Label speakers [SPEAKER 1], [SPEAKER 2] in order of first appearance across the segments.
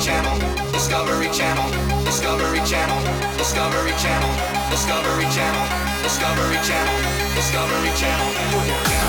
[SPEAKER 1] Channel. Discovery Channel. Discovery Channel. Discovery Channel. Discovery Channel. Discovery Channel. Discovery Channel.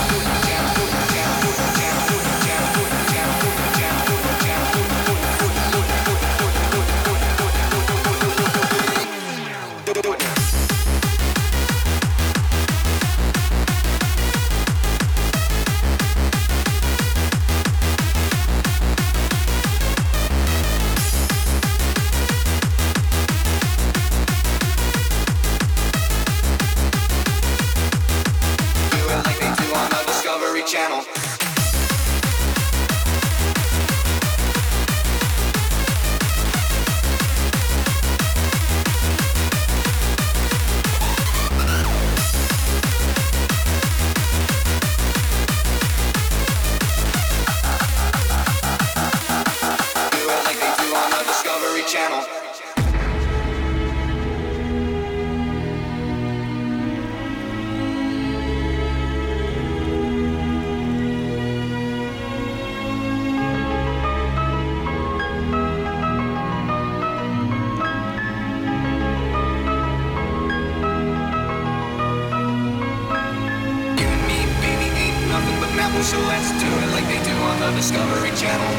[SPEAKER 1] So let's do it like they do on the Discovery Channel.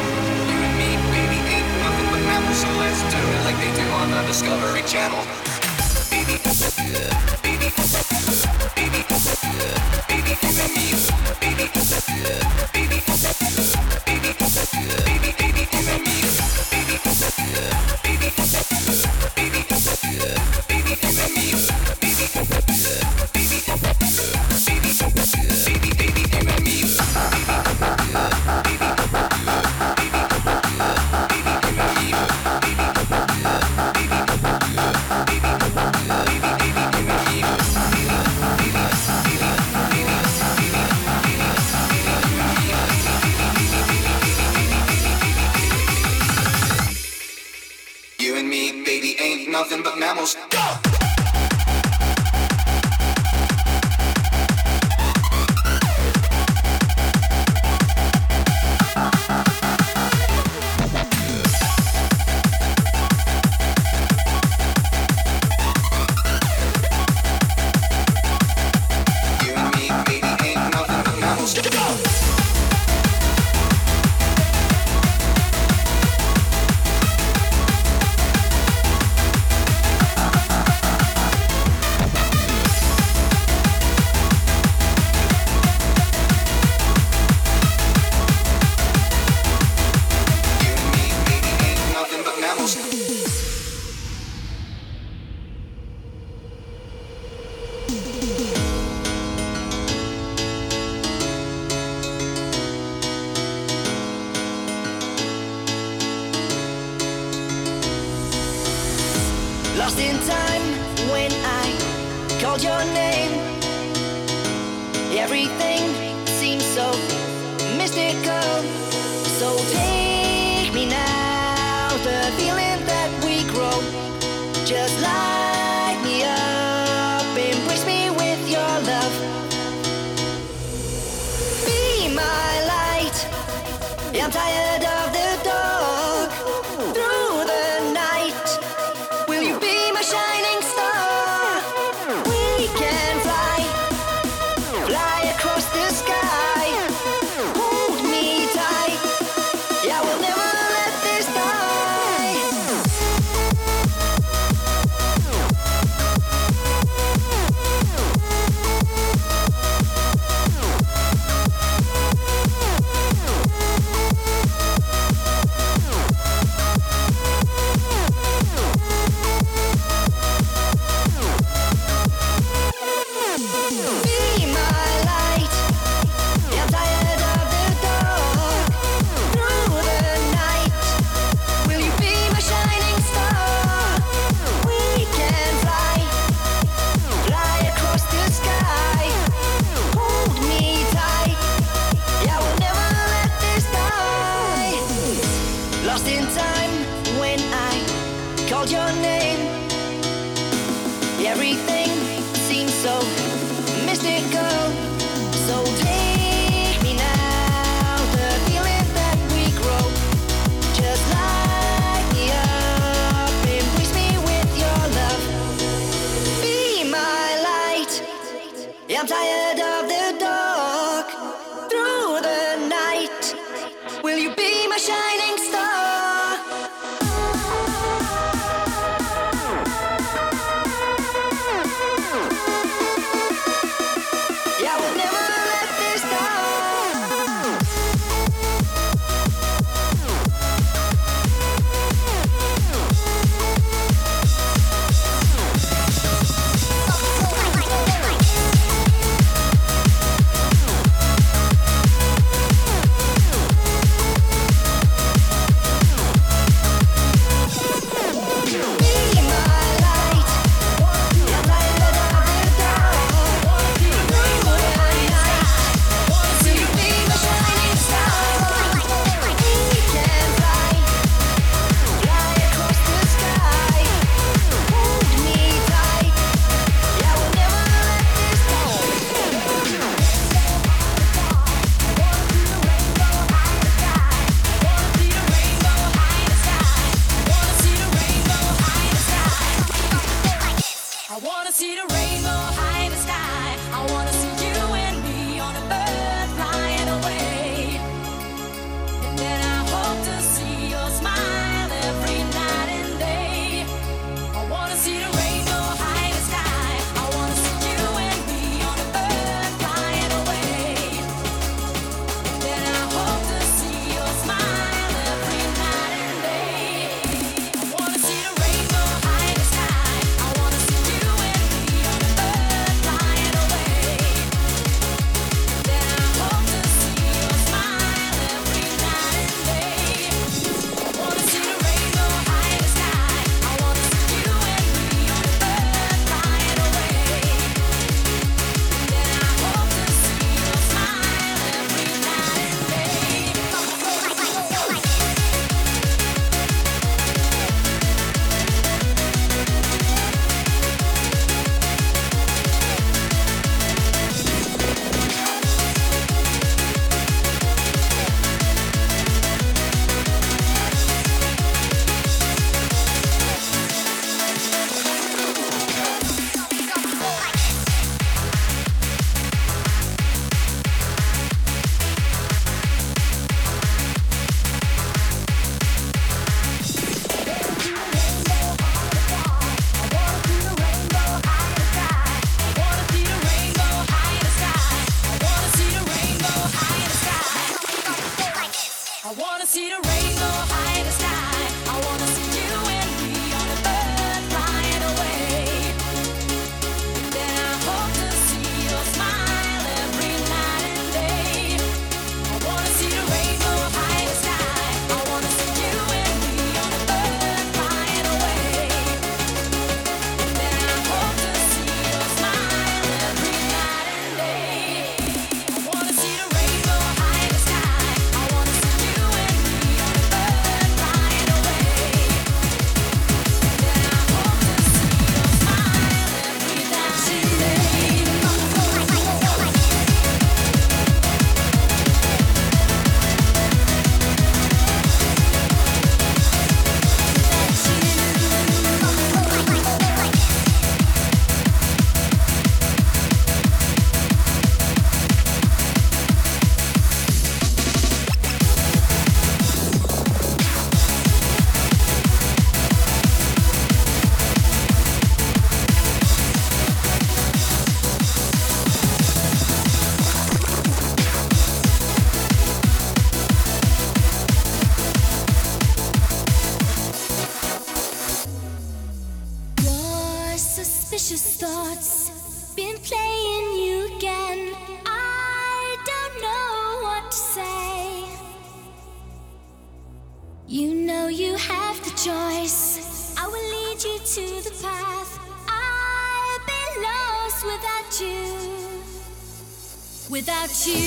[SPEAKER 1] You and me, baby, ain't nothing but mammals, so let's do it like they do on the Discovery Channel. Baby, baby, baby, baby, baby, you and me, baby, baby, baby, baby,
[SPEAKER 2] Everything seems so mystical. So take me now, the feeling that we grow. Just light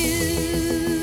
[SPEAKER 2] you.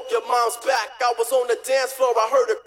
[SPEAKER 3] broke your mom's back. I was on the dance floor, I heard her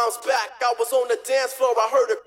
[SPEAKER 3] bounce back. I was on the dance floor, I heard a